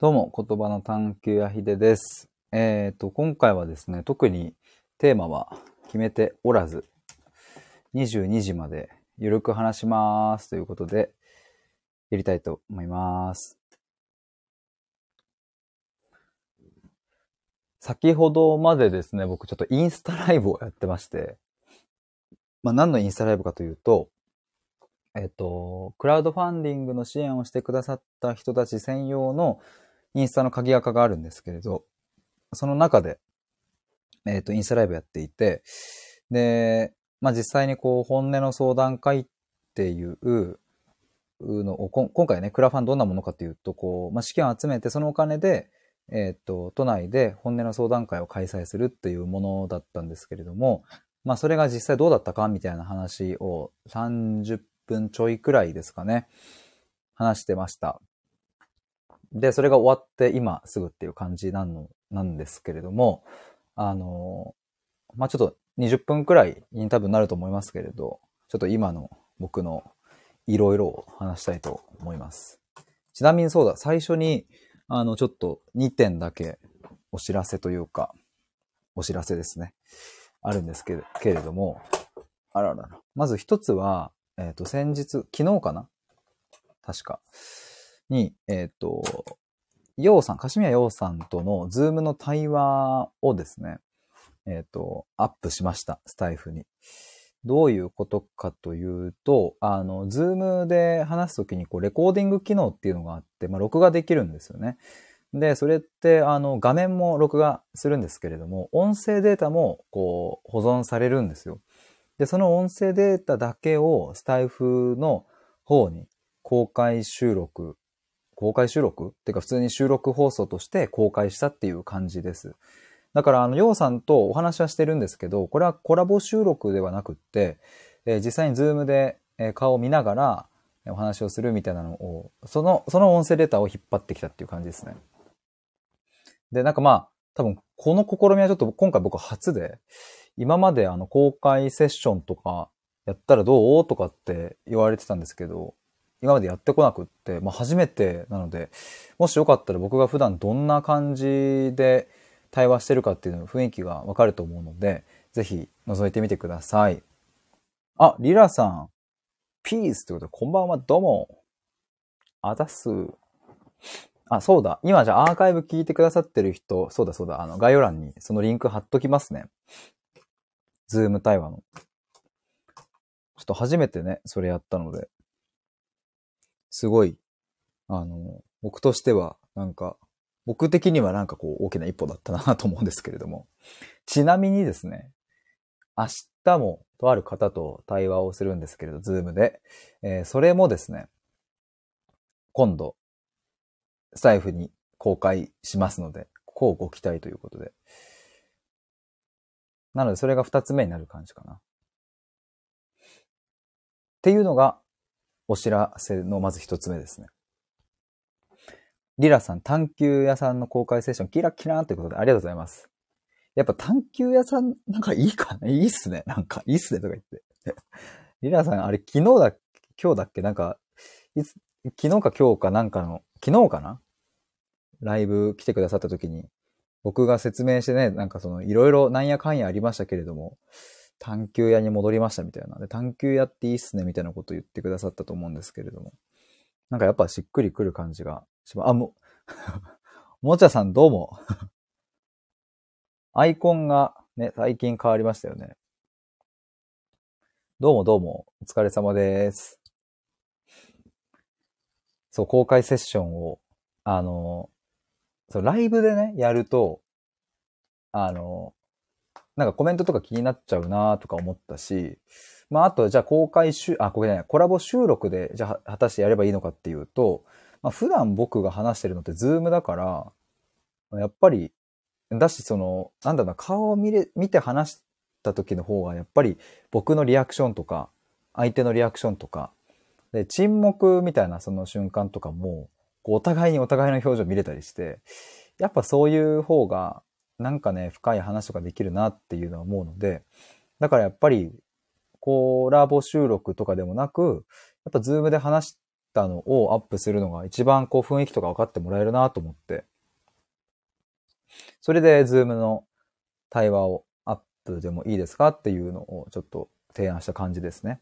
どうも、言葉の探求やひでです。えっ、と、今回はですね、特にテーマは決めておらず、22時までゆるく話しますということで、やりたいと思います。先ほどまでですね、僕ちょっとインスタライブをやってまして、まあ何のインスタライブかというと、えっと、クラウドファンディングの支援をしてくださった人たち専用のインスタの鍵垢があるんですけれど、その中で、えっと、インスタライブやっていて、で、まあ実際にこう、本音の相談会っていうのを、今回ね、クラファンどんなものかというと、こう、まあ資金を集めて、そのお金で、えっと、都内で本音の相談会を開催するっていうものだったんですけれども、まあそれが実際どうだったかみたいな話を30分ちょいくらいですかね、話してました。で、それが終わって今すぐっていう感じなの、なんですけれども、あの、まあちょっと20分くらいに多分なると思いますけれど、ちょっと今の僕のいろいろを話したいと思います。ちなみにそうだ、最初に、あの、ちょっと2点だけお知らせというか、お知らせですね。あるんですけれども、あららら。まず一つは、えっ、と、先日、昨日かな？確か。に、えっ、と、ヨウさん、カシミヤヨウさんとの Zoom の対話をですね、えっ、と、アップしました、スタエフに。どういうことかというと、あの、 Zoom で話すときに、こう、レコーディング機能っていうのがあって、まあ、録画できるんですよね。で、それって、あの、画面も録画するんですけれども、音声データも、こう、保存されるんですよ。で、その音声データだけをスタエフの方に公開収録、公開収録？っていうか普通に収録放送として公開したっていう感じです。だから、あの、ヨウさんとお話はしてるんですけど、これはコラボ収録ではなくって、えー実際に Zoom でえ顔を見ながらお話をするみたいなのを、その、その音声データを引っ張ってきたっていう感じですね。で、なんかまあ、多分この試みはちょっと今回僕初で、今まであの公開セッションとかやったらどう？とかって言われてたんですけど、今までやってこなくって、まあ初めてなので、もしよかったら僕が普段どんな感じで対話してるかっていうの雰囲気がわかると思うので、ぜひ覗いてみてください。あ、リラさん、ピースってことで、こんばんは、どうも。あざす。あ、そうだ。今じゃあアーカイブ聞いてくださってる人、そうだそうだ。あの、概要欄にそのリンク貼っときますね。 Zoom 対話の。ちょっと初めてね、それやったので、すごい、あの、僕としては、なんか、僕的にはなんかこう、大きな一歩だったなと思うんですけれども。ちなみにですね、明日もとある方と対話をするんですけれど、ズームで。えーそれもですね、今度、スタイフに公開しますので、こうご期待ということで。なので、それが二つ目になる感じかな。っていうのが、お知らせのまず一つ目ですね。リラさん、探求屋さんの公開セッション、キラキラーということでありがとうございます。やっぱ探求屋さん、なんかいいかねいいっすね。なんか、いいっすねとか言って。リラさん、あれ昨日だっけ今日だっけなんか、いつ、昨日か今日かなんかの、昨日かな？ライブ来てくださった時に、僕が説明してね、なんかその、いろいろなんやかんやありましたけれども、探求屋に戻りましたみたいな。で、探求屋っていいっすねみたいなこと言ってくださったと思うんですけれども。なんかやっぱしっくりくる感じがしま、あ、も、もちゃさんどうも。アイコンがね、最近変わりましたよね。どうもどうも、お疲れ様です。そう、公開セッションを、あの、そう、ライブでね、やると、あの、なんかコメントとか気になっちゃうなとか思ったし、まあ、あと、じゃあ公開収、あ、これね、コラボ収録で、じゃあ、果たしてやればいいのかっていうと、まあ、普段僕が話してるのってズームだから、やっぱり、だし、その、なんだろうな、顔を見れ、見て話した時の方が、やっぱり僕のリアクションとか、相手のリアクションとか、で、沈黙みたいなその瞬間とかも、こうお互いにお互いの表情見れたりして、やっぱそういう方が、なんかね、深い話とかできるなっていうのは思うので、だからやっぱり、コラボ収録とかでもなく、やっぱ Zoom で話したのをアップするのが一番こう雰囲気とか分かってもらえるなと思って。それで、 Zoom の対話をアップでもいいですかっていうのをちょっと提案した感じですね。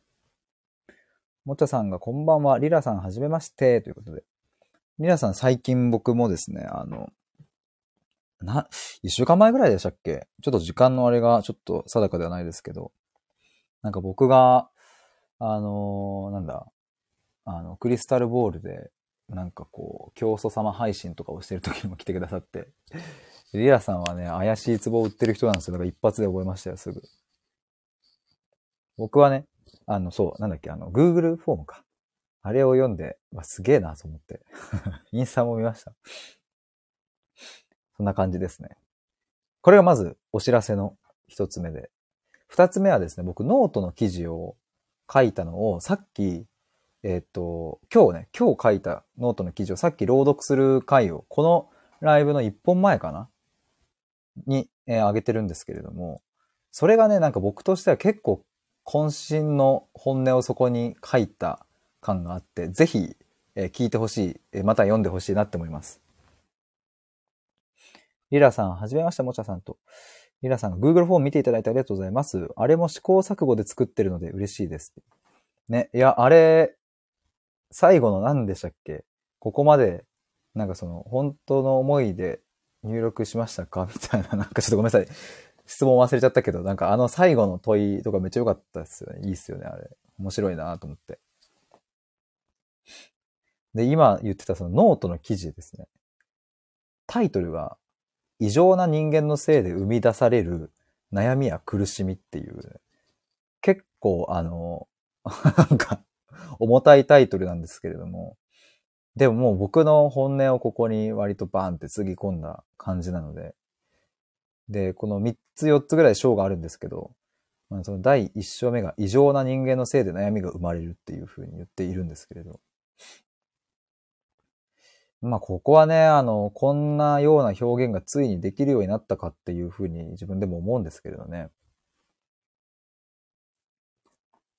もちゃさんがこんばんは、リラさんはじめまして、ということで。リラさん最近僕もですね、あの、な、一週間前ぐらいでしたっけ？ちょっと時間のあれがちょっと定かではないですけど、なんか僕が、あのー、なんだ、あの、クリスタルボールで、なんかこう、教祖様配信とかをしてる時にも来てくださって、リラさんはね、怪しい壺を売ってる人なんですよ。だから一発で覚えましたよ、すぐ。僕はね、あの、そう、なんだっけ、あの、Google フォームか。あれを読んで、わ、すげえなと思って。インスタも見ました。そんな感じですね。これがまずお知らせの一つ目で。二つ目はですね、僕ノートの記事を書いたのをさっき、えっ、ー、と、今日ね、今日書いたノートの記事をさっき朗読する回を、このライブの一本前かな？に、えー、上げてるんですけれども、それがね、なんか僕としては結構渾身の本音をそこに書いた感があって、ぜひ、えー、聞いてほしい、え、また読んでほしいなって思います。リラさん、はじめまして、もちゃさんと。リラさん Google フォーム見ていただいてありがとうございます。あれも試行錯誤で作ってるので嬉しいです。ね、いや、あれ、最後の何でしたっけ？ここまで、なんかその、本当の思いで入力しましたか？みたいな、なんかちょっとごめんなさい。質問忘れちゃったけど、なんかあの最後の問いとかめっちゃ良かったですよね。いいっすよね、あれ。面白いなと思って。で、今言ってたそのノートの記事ですね。タイトルが、異常な人間のせいで生み出される悩みや苦しみっていう、結構あの、なんか、重たいタイトルなんですけれども、でももう僕の本音をここに割とバーンってつぎ込んだ感じなので、で、この3つ4つぐらい章があるんですけど、まあ、その第1章目が異常な人間のせいで悩みが生まれるっていうふうに言っているんですけれど、まあ、ここはね、あの、こんなような表現がついにできるようになったかっていうふうに自分でも思うんですけれどね。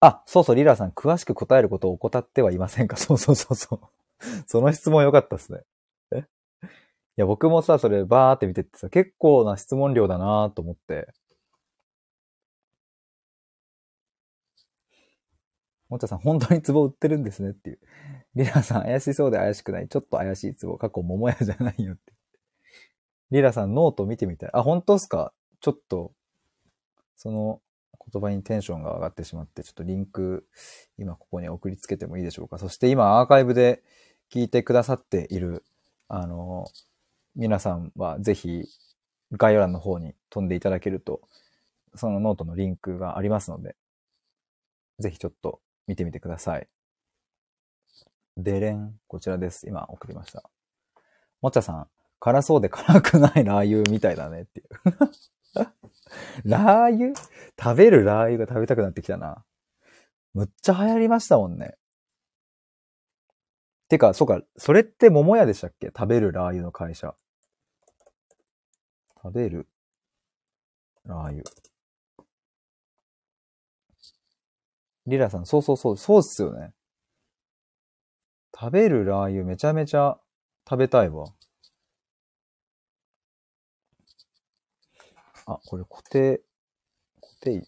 あ、そうそう、リラさん、詳しく答えることを怠ってはいませんか？そうそうそうそう。その質問良かったですね。え？いや、僕もさ、それバーって見てってさ、結構な質問量だなと思って。もっちゃさん、本当に壺売ってるんですねっていう。リラさん、怪しそうで怪しくない。ちょっと怪しい壺。過去、桃屋じゃないよって。リラさん、ノート見てみたい。あ、本当っすか？ちょっと、その言葉にテンションが上がってしまって、ちょっとリンク、今ここに送りつけてもいいでしょうか？そして今、アーカイブで聞いてくださっている、あの、皆さんはぜひ、概要欄の方に飛んでいただけると、そのノートのリンクがありますので、ぜひちょっと見てみてください。でれん。こちらです。今送りました。もっちゃさん、辛そうで辛くないラー油みたいだねっていう。ラー油？食べるラー油が食べたくなってきたな。むっちゃ流行りましたもんね。てか、そうか、それって桃屋でしたっけ？食べるラー油の会社。食べるラー油。リラさん、そうそうそう、そうっすよね。食べるラー油めちゃめちゃ食べたいわ。あ、これ固定、固定。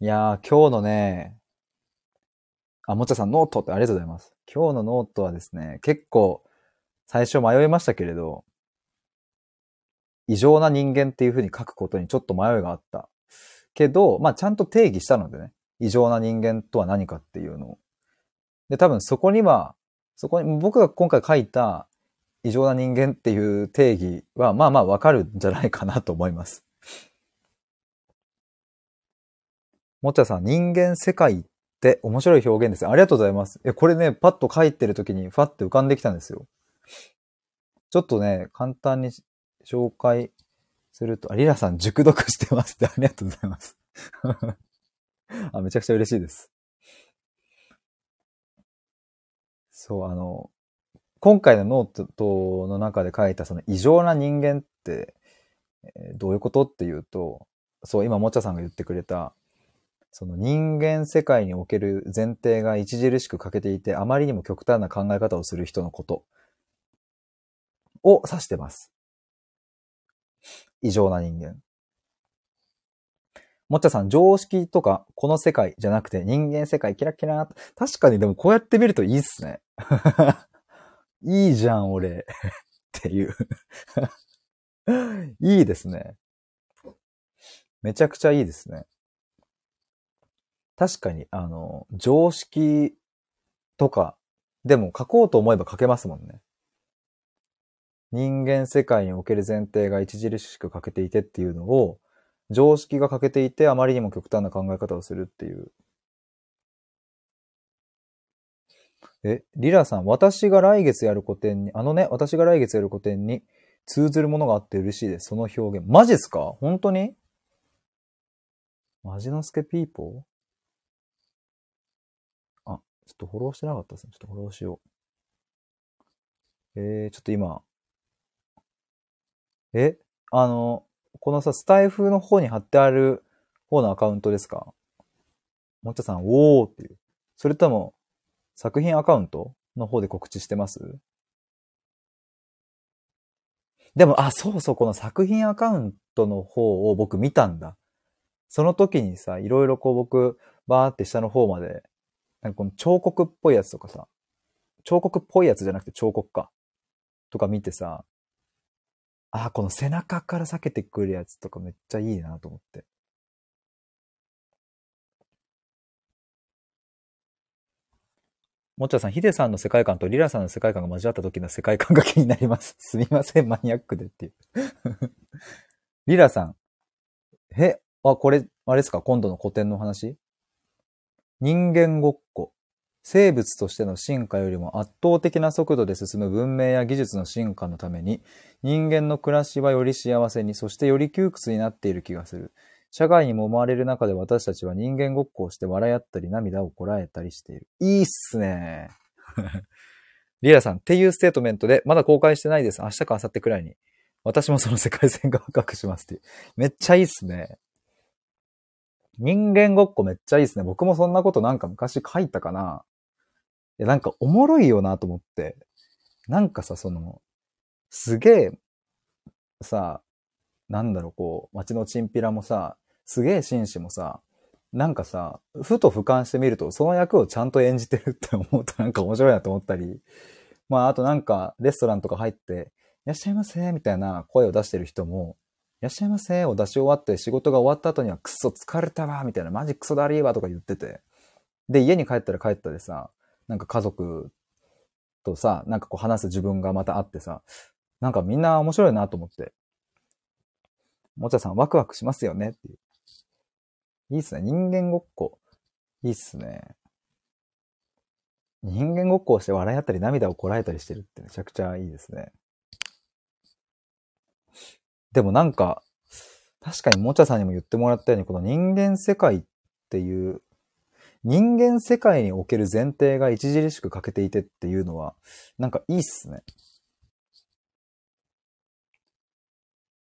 いやー、今日のね、あ、もちゃさんノートってありがとうございます。今日のノートはですね、結構最初迷いましたけれど、異常な人間っていう風に書くことにちょっと迷いがあった。けど、まあちゃんと定義したのでね、異常な人間とは何かっていうのを。で、多分そこには、そこに、僕が今回書いた異常な人間っていう定義は、まあまあわかるんじゃないかなと思います。もっちゃさん、人間世界って面白い表現です。ありがとうございます。え、これね、パッと書いてる時にファって浮かんできたんですよ。ちょっとね、簡単に紹介すると、あ、リラさん熟読してますってありがとうございます。あ、めちゃくちゃ嬉しいです。そう、あの、今回のノートの中で書いたその異常な人間って、え、どういうことっていうと、そう、今、もちゃさんが言ってくれた、その人間世界における前提が著しく欠けていて、あまりにも極端な考え方をする人のことを指してます。異常な人間。もっちゃさん、常識とか、この世界じゃなくて人間世界キラキラ確かにでもこうやって見るといいっすね。いいじゃん、俺。っていう いいですね。めちゃくちゃいいですね。確かに、あの、常識とか、でも書こうと思えば書けますもんね。人間世界における前提が著しく欠けていてっていうのを、常識が欠けていてあまりにも極端な考え方をするっていう。え、リラさん、私が来月やる古典に、あのね、私が来月やる古典に通ずるものがあって嬉しいです。その表現。マジっすか？本当に？マジのスケピーポー？あ、ちょっとフォローしてなかったですね。ちょっとフォローしよう。えー、ちょっと今。えあの、このさ、スタイフの方に貼ってある方のアカウントですか？もっちゃさん、おーっていう。それとも、作品アカウントの方で告知してます？でも、あ、そうそう、この作品アカウントの方を僕見たんだ。その時にさ、いろいろこう僕、バーって下の方まで、なんかこの彫刻っぽいやつとかさ、彫刻っぽいやつじゃなくて彫刻か。とか見てさ、ああ、この背中から避けてくるやつとかめっちゃいいなと思って。もっちゃさん、ヒデさんの世界観とリラさんの世界観が交わった時の世界観が気になります。すみません、マニアックでっていう リラさん。え、あ、これ、あれですか？今度の古典の話人間ごっこ。生物としての進化よりも圧倒的な速度で進む文明や技術の進化のために、人間の暮らしはより幸せに、そしてより窮屈になっている気がする。社会にも思われる中で私たちは人間ごっこをして笑い合ったり涙をこらえたりしている。いいっすね。リラさん、っていうステートメントで、まだ公開してないです。明日か明後日くらいに。私もその世界線がワクしますっていう。めっちゃいいっすね。人間ごっこめっちゃいいっすね。僕もそんなことなんか昔書いたかな。や、なんかおもろいよなと思って。なんかさ、その、すげえ、さ、なんだろう、こう、街のチンピラもさ、すげえ紳士もさ、なんかさ、ふと俯瞰してみると、その役をちゃんと演じてるって思うとなんか面白いなと思ったり、まあ、あとなんか、レストランとか入って、いらっしゃいませ、みたいな声を出してる人も、いらっしゃいませを出し終わって仕事が終わった後にはクソ疲れたわ、みたいな、マジクソだりーわとか言ってて。で、家に帰ったら帰ったでさ、なんか家族とさ、なんかこう話す自分がまたあってさ、なんかみんな面白いなと思って。もちゃさんワクワクしますよねっていう。いいっすね。人間ごっこ。いいっすね。人間ごっこをして笑い合ったり涙をこらえたりしてるってめちゃくちゃいいですね。でもなんか、確かにもちゃさんにも言ってもらったように、この人間世界っていう人間世界における前提が著しく欠けていてっていうのは、なんかいいっすね。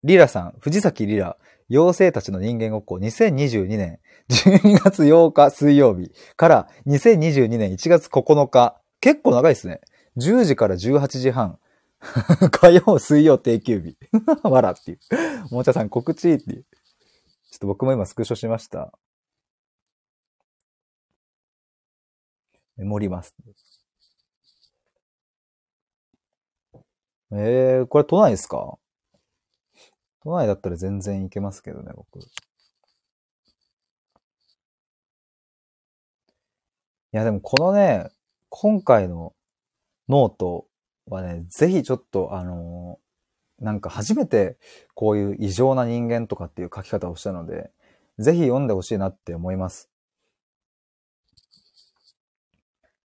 リラさん、藤崎リラ、妖精たちの人間ごっこ2022年12月8日水曜日から2022年1月9日。結構長いですね。10時から18時半。火曜、水曜定休日。わらっていう。もちゃさん告知っていう。ちょっと僕も今スクショしました。盛ります。えー、これ都内ですか？都内だったら全然行けますけどね、僕。いや、でもこのね、今回のノートはね、ぜひちょっと、あのー、なんか初めてこういう異常な人間とかっていう書き方をしたので、ぜひ読んでほしいなって思います。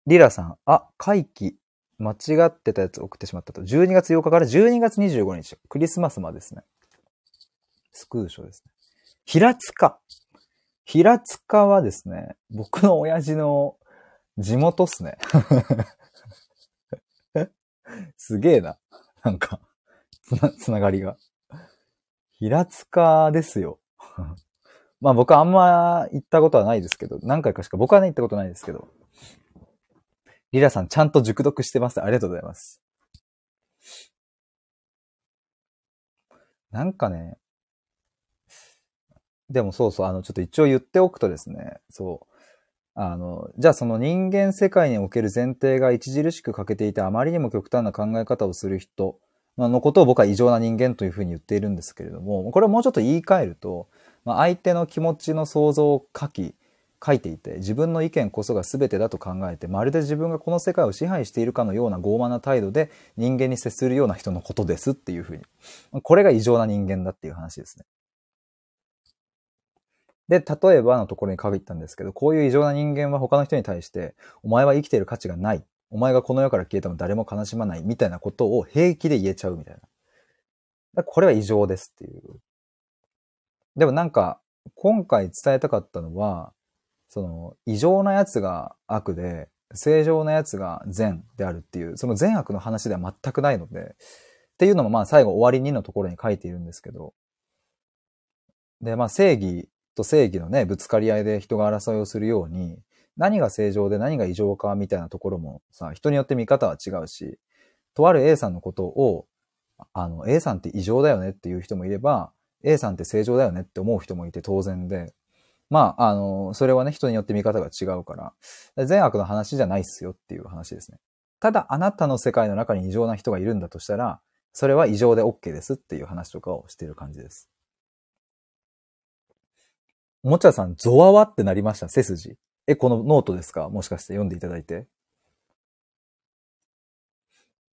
リラさん、あ、回帰。間違ってたやつ送ってしまったと。12月8日から12月25日。クリスマスまでですね。スクーショーですね。平塚。平塚はですね、僕の親父の地元っすね。すげえな。なんか、つな、つながりが。平塚ですよ。まあ僕はあんま行ったことはないですけど、何回かしか僕はね行ったことないですけど。リラさんちゃんと熟読してます。ありがとうございます。なんかね、でもそうそう、あの、ちょっと一応言っておくとですね、そう。あの、じゃあその人間世界における前提が著しく欠けていてあまりにも極端な考え方をする人のことを僕は異常な人間というふうに言っているんですけれども、これをもうちょっと言い換えると、まあ、相手の気持ちの想像を書き、書いていて、自分の意見こそが全てだと考えて、まるで自分がこの世界を支配しているかのような傲慢な態度で人間に接するような人のことですっていうふうに。これが異常な人間だっていう話ですね。で、例えばのところに限ったんですけど、こういう異常な人間は他の人に対して、お前は生きている価値がない。お前がこの世から消えても誰も悲しまない。みたいなことを平気で言えちゃうみたいな。これは異常ですっていう。でもなんか、今回伝えたかったのは、その、異常な奴が悪で、正常な奴が善であるっていう、その善悪の話では全くないので、っていうのもまあ最後終わりにのところに書いているんですけど、で、まあ正義と正義のね、ぶつかり合いで人が争いをするように、何が正常で何が異常かみたいなところもさ、人によって見方は違うし、とある A さんのことを、あの、A さんって異常だよねっていう人もいれば、A さんって正常だよねって思う人もいて当然で、まあ、あの、それはね、人によって見方が違うから、善悪の話じゃないっすよっていう話ですね。ただ、あなたの世界の中に異常な人がいるんだとしたら、それは異常で OK ですっていう話とかをしている感じです。もちゃさん、ゾワワってなりました？背筋。え、このノートですか？もしかして読んでいただいて。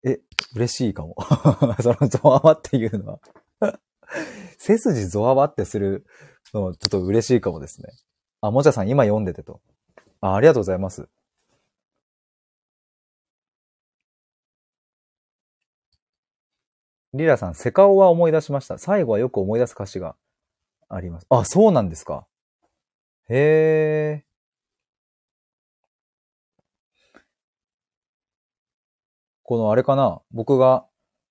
え、嬉しいかも。そのゾワワっていうのは 背筋ゾワワってするの、ちょっと嬉しいかもですね。あ、もちゃさん今読んでてと。あ、ありがとうございます。リラさん、セカオは思い出しました。最後はよく思い出す歌詞があります。あ、そうなんですか。へえ。このあれかな僕が、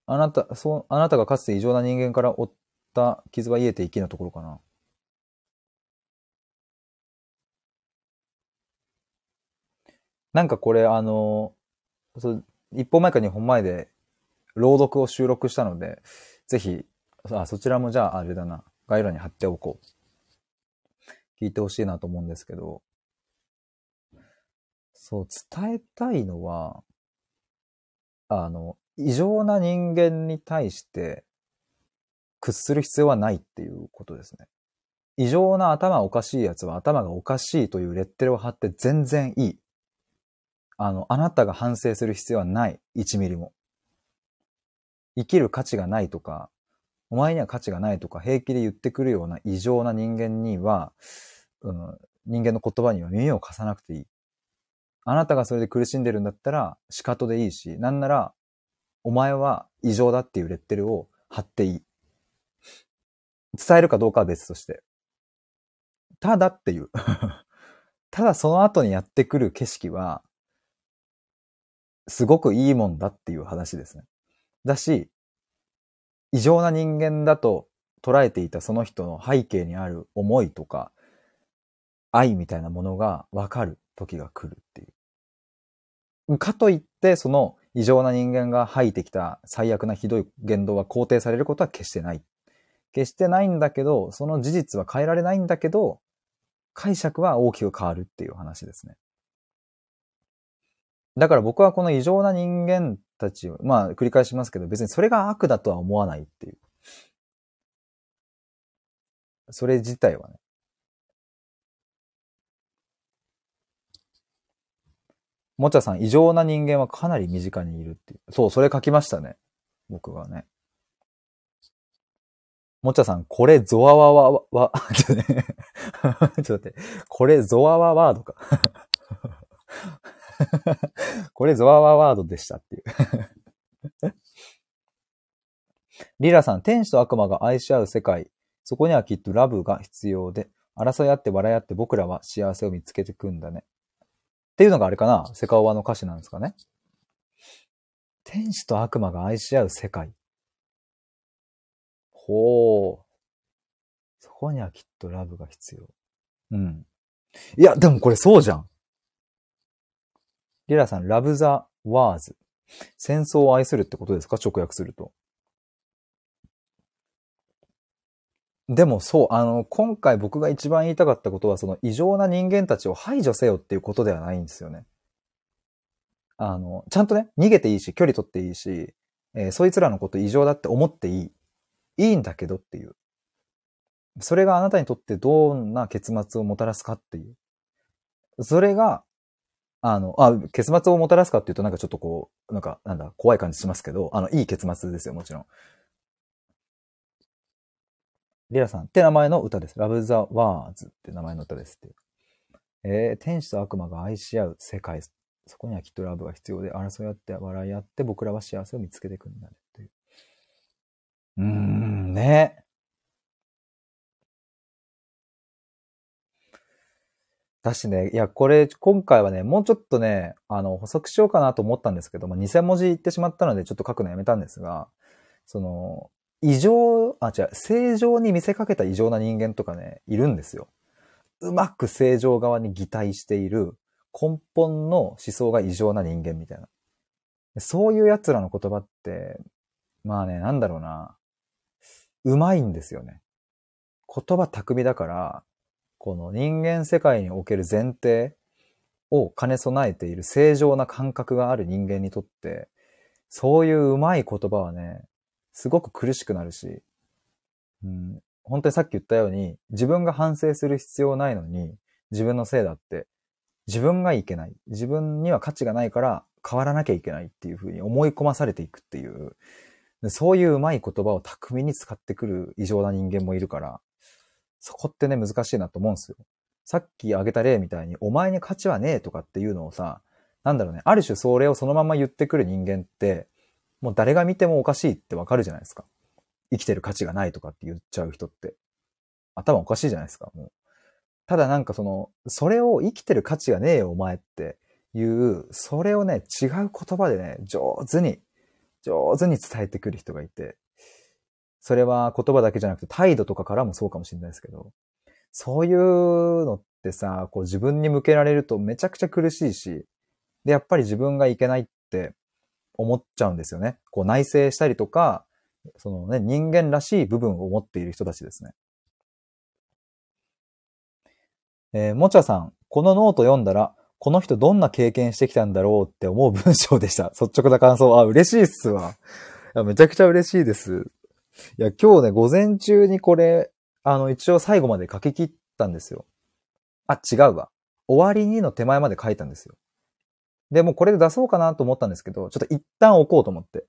あなた、そう、あなたがかつて異常な人間から負った傷は癒えていきのところかな。なんかこれ、あの、そ一本前か二本前で朗読を収録したので、ぜひ、あ、そちらもじゃああれだな、概要欄に貼っておこう。聞いてほしいなと思うんですけど、そう、伝えたいのは、あの、異常な人間に対して屈する必要はないっていうことですね。異常な頭おかしい奴は頭がおかしいというレッテルを貼って全然いい。あの、あなたが反省する必要はない。1ミリも。生きる価値がないとか、お前には価値がないとか平気で言ってくるような異常な人間には、うん、人間の言葉には耳を貸さなくていい。あなたがそれで苦しんでるんだったら仕方でいいし、なんなら、お前は異常だっていうレッテルを貼っていい。伝えるかどうかは別として。ただっていう ただその後にやってくる景色は、すごくいいもんだっていう話ですね。だし、異常な人間だと捉えていたその人の背景にある思いとか、愛みたいなものがわかる時が来るっていう。かといって、その異常な人間が吐いてきた最悪なひどい言動は肯定されることは決してない。決してないんだけど、その事実は変えられないんだけど、解釈は大きく変わるっていう話ですね。だから僕はこの異常な人間たちを、まあ繰り返しますけど、別にそれが悪だとは思わないっていう。それ自体はね。もちゃさん、異常な人間はかなり身近にいるっていう。そう、それ書きましたね。僕はね。もちゃさん、これゾワワワワ、ちょっと待って。これゾワワワードか。これゾワワワードでしたっていう リラさん、天使と悪魔が愛し合う世界。そこにはきっとラブが必要で、争い合って笑い合って僕らは幸せを見つけてくんだね。っていうのがあれかな？セカオワの歌詞なんですかね？天使と悪魔が愛し合う世界。ほう。そこにはきっとラブが必要。うん。いや、でもこれそうじゃん。リラさん、ラブザ・ワーズ。戦争を愛するってことですか？直訳すると。でもそう、あの、今回僕が一番言いたかったことは、その異常な人間たちを排除せよっていうことではないんですよね。あの、ちゃんとね、逃げていいし、距離取っていいし、えーそいつらのこと異常だって思っていい。いいんだけどっていう。それがあなたにとってどんな結末をもたらすかっていう。それが、あの、あ、結末をもたらすかっていうとなんかちょっとこう、なんか、なんだ、怖い感じしますけど、あの、いい結末ですよ、もちろん。リラさんって名前の歌です。Love the Words って名前の歌ですって。えー、天使と悪魔が愛し合う世界。そこにはきっとラブが必要で、争い合って笑い合って僕らは幸せを見つけていくんだねっていう。うーん、ね。だしね、いや、これ、今回はね、もうちょっとね、あの、補足しようかなと思ったんですけど、まあ、2000文字言ってしまったので、ちょっと書くのやめたんですが、その、異常、あ、違う、正常に見せかけた異常な人間とかね、いるんですよ。うまく正常側に擬態している根本の思想が異常な人間みたいな。そういう奴らの言葉って、まあね、なんだろうな。うまいんですよね。言葉巧みだから、この人間世界における前提を兼ね備えている正常な感覚がある人間にとって、そういううまい言葉はね、すごく苦しくなるし、うん、本当にさっき言ったように、自分が反省する必要ないのに、自分のせいだって、自分がいけない。自分には価値がないから変わらなきゃいけないっていうふうに思い込まされていくっていう、そういううまい言葉を巧みに使ってくる異常な人間もいるから、そこってね、難しいなと思うんですよ。さっき挙げた例みたいに、お前に価値はねえとかっていうのをさ、なんだろうね、ある種それをそのまま言ってくる人間って、もう誰が見てもおかしいってわかるじゃないですか。生きてる価値がないとかって言っちゃう人って。頭おかしいじゃないですか、もう。ただなんかその、それを生きてる価値がねえよ、お前っていう、それをね、違う言葉でね、上手に、上手に伝えてくる人がいて、それは言葉だけじゃなくて態度とかからもそうかもしれないですけど、そういうのってさ、こう自分に向けられるとめちゃくちゃ苦しいし、で、やっぱり自分がいけないって思っちゃうんですよね。こう内省したりとか、そのね、人間らしい部分を持っている人たちですね。えーもちゃさん、このノート読んだら、この人どんな経験してきたんだろうって思う文章でした。率直な感想。あ、嬉しいっすわ。めちゃくちゃ嬉しいです。いや、今日ね、午前中にこれ、あの、一応最後まで書き切ったんですよ。あ、違うわ。終わりにの手前まで書いたんですよ。で、もうこれで出そうかなと思ったんですけど、ちょっと一旦置こうと思って。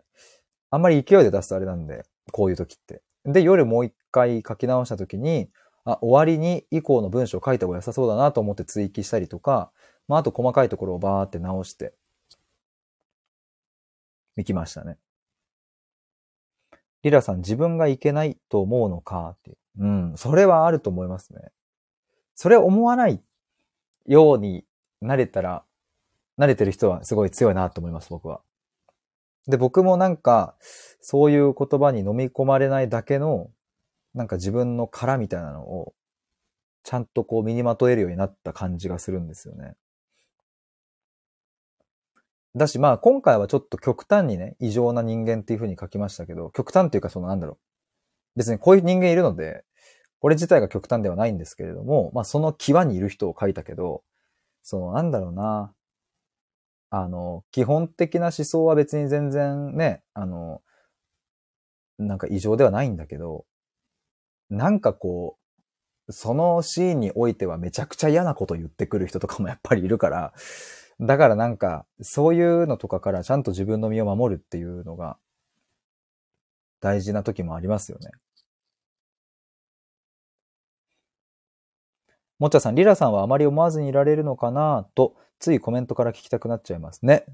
あんまり勢いで出すとあれなんで、こういう時って。で、夜もう一回書き直した時に、あ、終わりに以降の文章を書いた方が良さそうだなと思って追記したりとか、まあ、あと細かいところをバーって直して、いきましたね。リラさん、自分がいけないと思うのかってう。ん、それはあると思いますね。それ思わないようになれたら、慣れてる人はすごい強いなと思います、僕は。で、僕もなんか、そういう言葉に飲み込まれないだけの、なんか自分の殻みたいなのを、ちゃんとこう身にまとえるようになった感じがするんですよね。だし、まあ今回はちょっと極端にね、異常な人間っていう風に書きましたけど、極端っていうかそのなんだろう。別にこういう人間いるので、これ自体が極端ではないんですけれども、まあその際にいる人を書いたけど、そのなんだろうな。あの、基本的な思想は別に全然ね、あの、なんか異常ではないんだけど、なんかこう、そのシーンにおいてはめちゃくちゃ嫌なこと言ってくる人とかもやっぱりいるから、だからなんか、そういうのとかからちゃんと自分の身を守るっていうのが大事な時もありますよね。もっちゃさん、リラさんはあまり思わずにいられるのかな？と、ついコメントから聞きたくなっちゃいますね。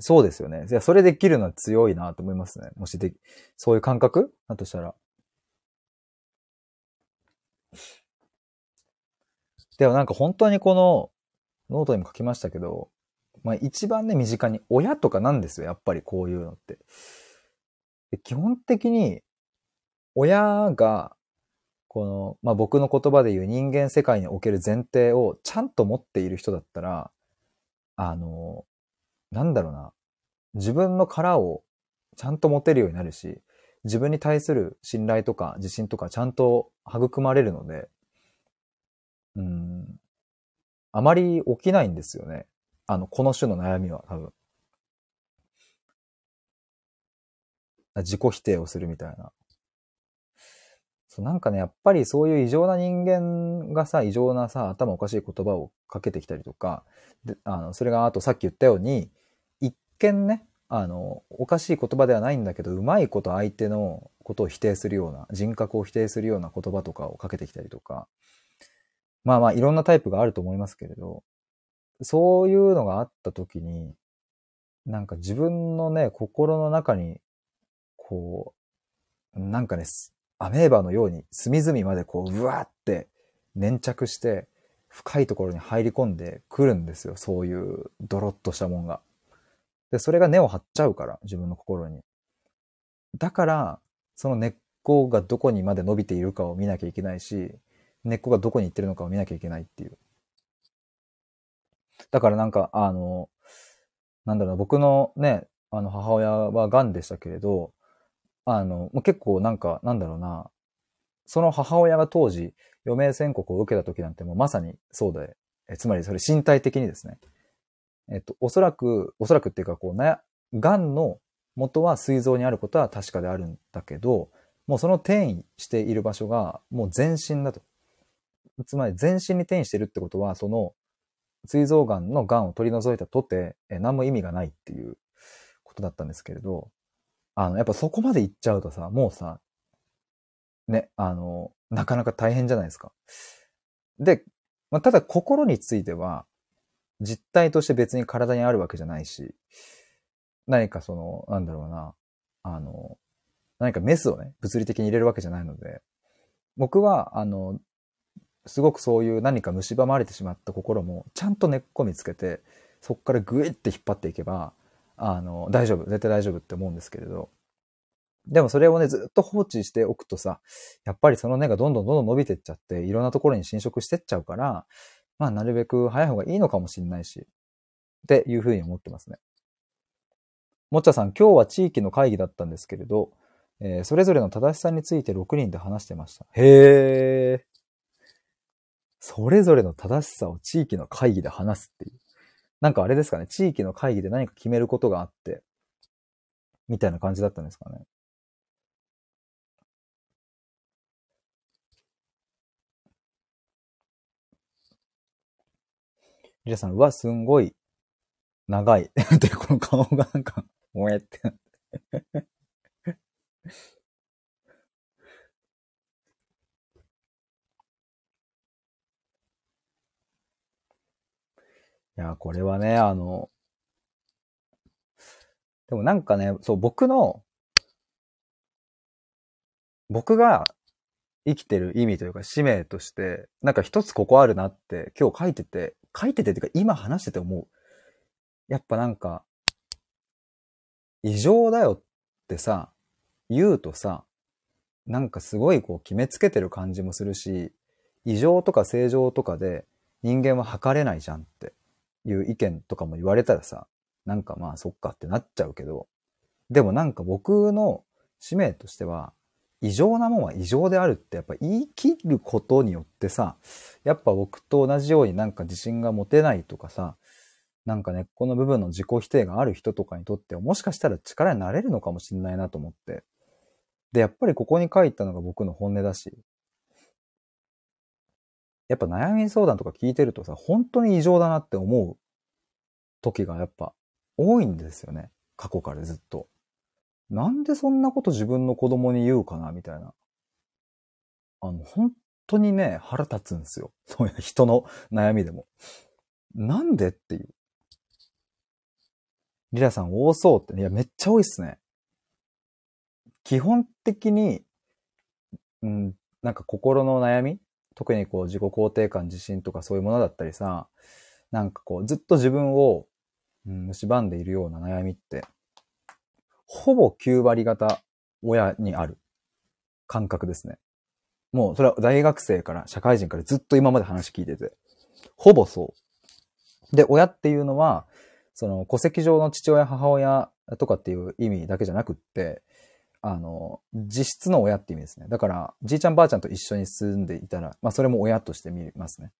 そうですよね。いや、それできるのは強いなと思いますね。もしで、そういう感覚？だとしたら。でもなんか本当にこの、ノートにも書きましたけど、まあ一番ね、身近に親とかなんですよ。やっぱりこういうのって。で基本的に、親がこの、まあ、僕の言葉で言う人間世界における前提をちゃんと持っている人だったら、あの、なんだろうな。自分の殻をちゃんと持てるようになるし、自分に対する信頼とか自信とかちゃんと育まれるので、うん、あまり起きないんですよね。あの、この種の悩みは多分。自己否定をするみたいな。そうなんかね、やっぱりそういう異常な人間がさ、異常なさ、頭おかしい言葉をかけてきたりとか、であのそれがあとさっき言ったように、一見ね、あの、おかしい言葉ではないんだけど、うまいこと相手のことを否定するような、人格を否定するような言葉とかをかけてきたりとか、まあまあいろんなタイプがあると思いますけれど、そういうのがあった時に、なんか自分のね、心の中に、こう、なんかね、アメーバのように隅々までこう、うわーって粘着して、深いところに入り込んでくるんですよ。そういうドロッとしたもんが。で、それが根を張っちゃうから、自分の心に。だから、その根っこがどこにまで伸びているかを見なきゃいけないし、根っこがどこに行ってるのかを見なきゃいけないっていう。だからなんか、あの、なんだろう僕のね、あの、母親は癌でしたけれど、あの、結構なんか、なんだろうな、その母親が当時、余命宣告を受けた時なんてもうまさにそうで、えつまりそれ身体的にですね。えっと、おそらく、おそらくっていうか、こう、ね、癌の元は膵臓にあることは確かであるんだけど、もうその転移している場所がもう全身だと。つまり全身に転移してるってことは、その膵臓癌の癌を取り除いたとて、え何も意味がないっていうことだったんですけれど、あの、やっぱそこまで行っちゃうとさ、もうさ、ね、あの、なかなか大変じゃないですか。で、まあ、ただ心については、実体として別に体にあるわけじゃないし、何かその、なんだろうな、あの、何かメスをね、物理的に入れるわけじゃないので、僕は、あの、すごくそういう何か蝕まれてしまった心も、ちゃんと根っこ見つけて、そこからグイって引っ張っていけば、あの、大丈夫、絶対大丈夫って思うんですけれど、でもそれをね、ずっと放置しておくとさ、やっぱりその根がどんどんどんどん伸びてっちゃって、いろんなところに侵食してっちゃうから、まあ、なるべく早い方がいいのかもしれないし、っていうふうに思ってますね。もっちゃさん、今日は地域の会議だったんですけれど、えー、それぞれの正しさについて6人で話してました。へー。それぞれの正しさを地域の会議で話すっていう。なんかあれですかね、地域の会議で何か決めることがあって、みたいな感じだったんですかね。リラさん、うわ、すんごい、長い。で、この顔がなんか、もえってなって。いや、これはね、あの、でもなんかね、そう、僕の、僕が生きてる意味というか使命として、なんか一つここあるなって今日書いてて、書いててっていうか今話してて思う。やっぱなんか、異常だよってさ、言うとさ、なんかすごいこう決めつけてる感じもするし、異常とか正常とかで人間は測れないじゃんっていう意見とかも言われたらさ、なんかまあそっかってなっちゃうけど、でもなんか僕の使命としては、異常なもんは異常であるってやっぱ言い切ることによってさ、やっぱ僕と同じようになんか自信が持てないとかさ、なんか根っこの部分の自己否定がある人とかにとってはもしかしたら力になれるのかもしれないなと思って。で、やっぱりここに書いたのが僕の本音だし、やっぱ悩み相談とか聞いてるとさ、本当に異常だなって思う時がやっぱ多いんですよね。過去からずっと。なんでそんなこと自分の子供に言うかなみたいな。あの、本当にね、腹立つんですよ。そういう人の悩みでも。なんでっていう。リラさん多そうって、いや、めっちゃ多いっすね。基本的に、うん、なんか心の悩み特にこう自己肯定感、自信とかそういうものだったりさ、なんかこうずっと自分を、うん、蝕んでいるような悩みって、ほぼ9割方親にある感覚ですね。もうそれは大学生から社会人からずっと今まで話聞いてて。ほぼそう。で、親っていうのは、その戸籍上の父親、母親とかっていう意味だけじゃなくって、あの、実質の親って意味ですね。だから、じいちゃんばあちゃんと一緒に住んでいたら、まあそれも親として見ますね。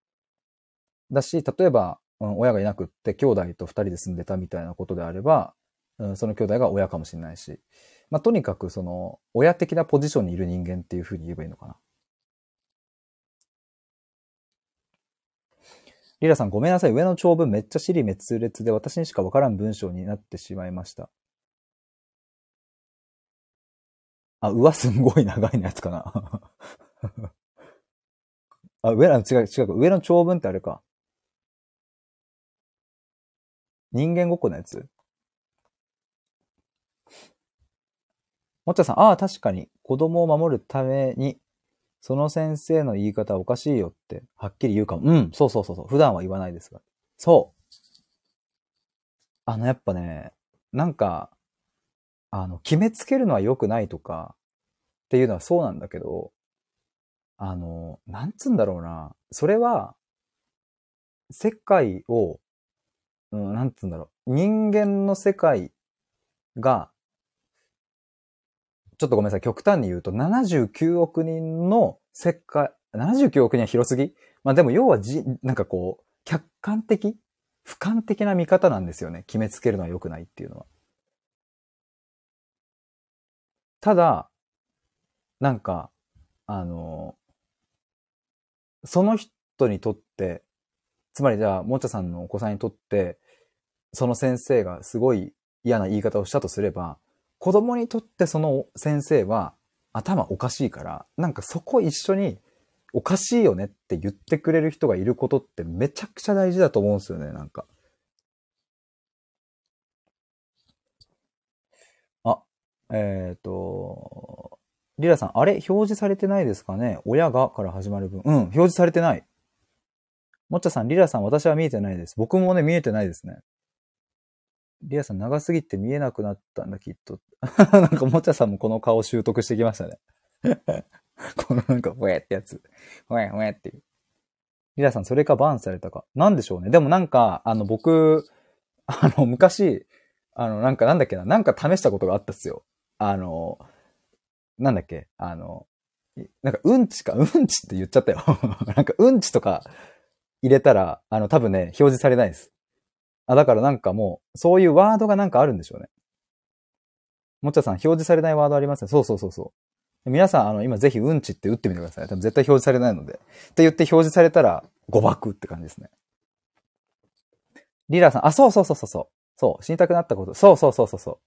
だし、例えば、うん、親がいなくって兄弟と二人で住んでたみたいなことであれば、うん、その兄弟が親かもしれないし、まあとにかくその、親的なポジションにいる人間っていうふうに言えばいいのかな。リラさんごめんなさい。上の長文めっちゃ尻滅裂で私にしかわからん文章になってしまいました。あ、うわ、すんごい長いのやつかな。あ、上の、違う、違う。上の長文ってあれか。人間ごっこのやつ？もっちゃんさん、ああ、確かに、子供を守るためにその先生の言い方おかしいよって、はっきり言うかも。うん、そうそうそうそう。普段は言わないですが。そう。あの、やっぱね、なんか、あの、決めつけるのは良くないとか、っていうのはそうなんだけど、あの、なんつうんだろうな。それは、世界を、うん、なんつうんだろう。人間の世界がちょっとごめんなさい、極端に言うと、79億人の世界、79億人は広すぎ？まあでも要はじ、なんかこう、客観的俯瞰的な見方なんですよね。決めつけるのは良くないっていうのは。ただ、なんか、あの、その人にとって、つまりじゃあ、もちゃさんのお子さんにとって、その先生がすごい嫌な言い方をしたとすれば、子供にとってその先生は頭おかしいから、なんかそこ一緒におかしいよねって言ってくれる人がいることってめちゃくちゃ大事だと思うんですよね、なんか。えっ、ー、と、リラさん、あれ？表示されてないですかね？親がから始まる分。うん、表示されてない。もっちゃさん、リラさん、私は見えてないです。僕もね、見えてないですね。リアさん長すぎて見えなくなったんだ、きっと。なんか、もっちゃさんもこの顔を習得してきましたね。このなんか、ほえってやつ。ほえほえっていう。リアさん、それかバンされたか。なんでしょうね。でもなんか、あの、僕、あの、昔、あの、なんかなんだっけな、なんか試したことがあったっすよ。あの、なんだっけ、あの、なんか、うんちか、うんちって言っちゃったよ。なんか、うんちとか入れたら、あの、多分ね、表示されないです。あ、だからなんかもう、そういうワードがなんかあるんでしょうね。もっちゃさん、表示されないワードありますね。そうそうそうそう。皆さん、あの、今ぜひうんちって打ってみてください。多分絶対表示されないので。って言って表示されたら、誤爆って感じですね。リラさん、あ、そうそうそうそうそう。そう、死にたくなったこと。そうそうそうそうそう。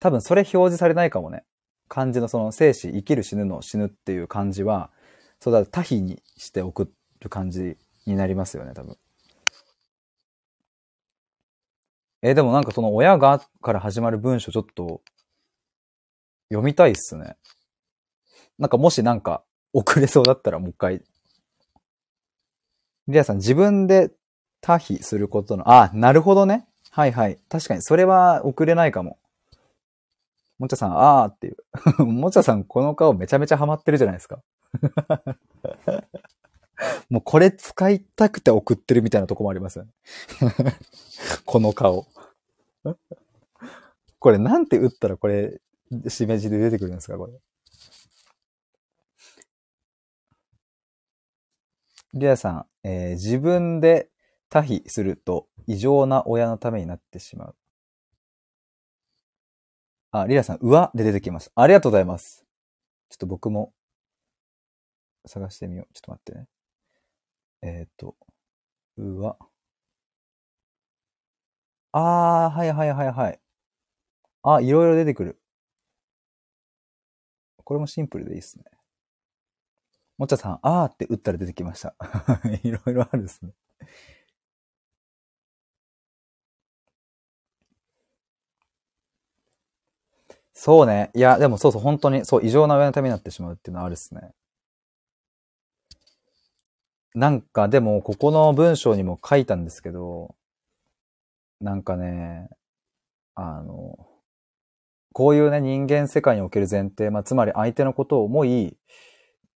多分それ表示されないかもね。漢字のその生死、生きる死ぬの死ぬっていう漢字は、そうだ、多比にして送る感じになりますよね、多分。え、でもなんかその親がから始まる文章ちょっと読みたいっすね。なんかもしなんか遅れそうだったらもう一回。リアさん自分で他避することの、あ、なるほどね。はいはい。確かにそれは遅れないかも。もちゃさん、あーっていう。もちゃさんこの顔めちゃめちゃハマってるじゃないですか。もうこれ使いたくて送ってるみたいなとこもありますよね。この顔。これなんて打ったらこれ、しめじで出てくるんですかこれ。リアさん、えー、自分で他避すると異常な親のためになってしまう。あ、リアさん、うわで出てきます。ありがとうございます。ちょっと僕も探してみよう。ちょっと待ってね。えっ、ー、と、うわ。ああ、はいはいはいはい。あ、いろいろ出てくる。これもシンプルでいいっすね。もっちゃさん、あーって打ったら出てきました。いろいろあるっすね。そうね。いや、でもそうそう、本当に、そう、異常な上のためになってしまうっていうのはあるっすね。なんか、でも、ここの文章にも書いたんですけど、なんかね、あの、こういうね、人間世界における前提、まあ、つまり相手のことを思い、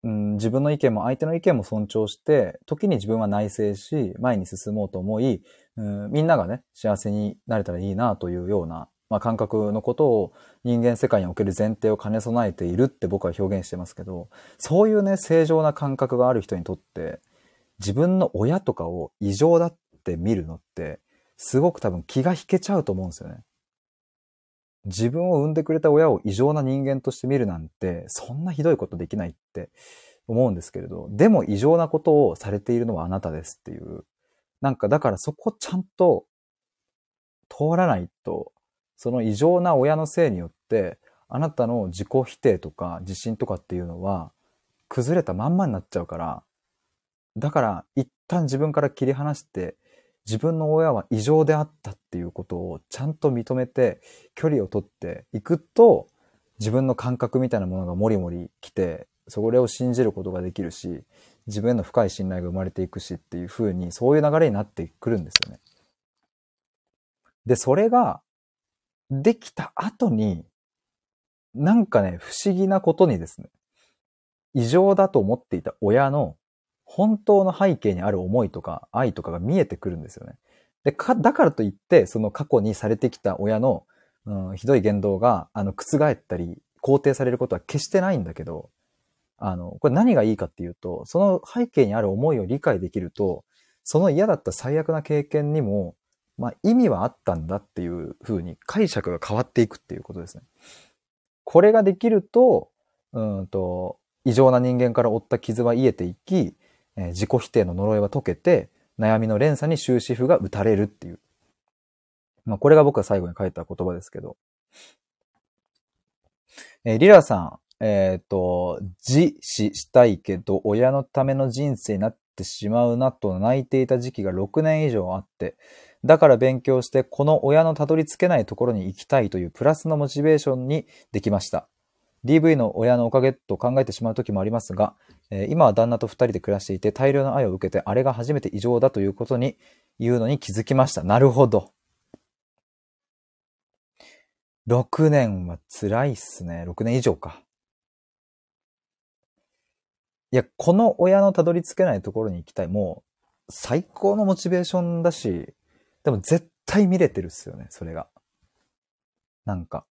うん、自分の意見も相手の意見も尊重して、時に自分は内省し、前に進もうと思い、うん、みんながね、幸せになれたらいいなというような、まあ、感覚のことを人間世界における前提を兼ね備えているって僕は表現してますけど、そういうね、正常な感覚がある人にとって、自分の親とかを異常だって見るのって、すごく多分気が引けちゃうと思うんですよね。自分を産んでくれた親を異常な人間として見るなんて、そんなひどいことできないって思うんですけれど、でも異常なことをされているのはあなたですっていう。なんかだからそこちゃんと通らないと、その異常な親のせいによって、あなたの自己否定とか自信とかっていうのは崩れたまんまになっちゃうから、だから一旦自分から切り離して自分の親は異常であったっていうことをちゃんと認めて距離を取っていくと自分の感覚みたいなものがもりもり来てそれを信じることができるし自分への深い信頼が生まれていくしっていう風にそういう流れになってくるんですよね。で、それができた後になんかね、不思議なことにですね、異常だと思っていた親の本当の背景にある思いとか愛とかが見えてくるんですよね。で、か、だからといって、その過去にされてきた親の、うん、ひどい言動が、あの、覆ったり、肯定されることは決してないんだけど、あの、これ何がいいかっていうと、その背景にある思いを理解できると、その嫌だった最悪な経験にも、まあ意味はあったんだっていう風に解釈が変わっていくっていうことですね。これができると、うんと、異常な人間から負った傷は癒えていき、えー、自己否定の呪いは解けて、悩みの連鎖に終止符が打たれるっていう。まあ、これが僕が最後に書いた言葉ですけど。えー、リラさん、えっ、ー、と、自死したいけど、親のための人生になってしまうなと泣いていた時期が6年以上あって、だから勉強して、この親のたどり着けないところに行きたいというプラスのモチベーションにできました。DV の親のおかげと考えてしまう時もありますが、えー、今は旦那と二人で暮らしていて大量の愛を受けて、あれが初めて異常だということに言うのに気づきました。なるほど。6年は辛いっすね。6年以上か。いや、この親のたどり着けないところに行きたい。もう、最高のモチベーションだし、でも絶対見れてるっすよね、それが。なんか。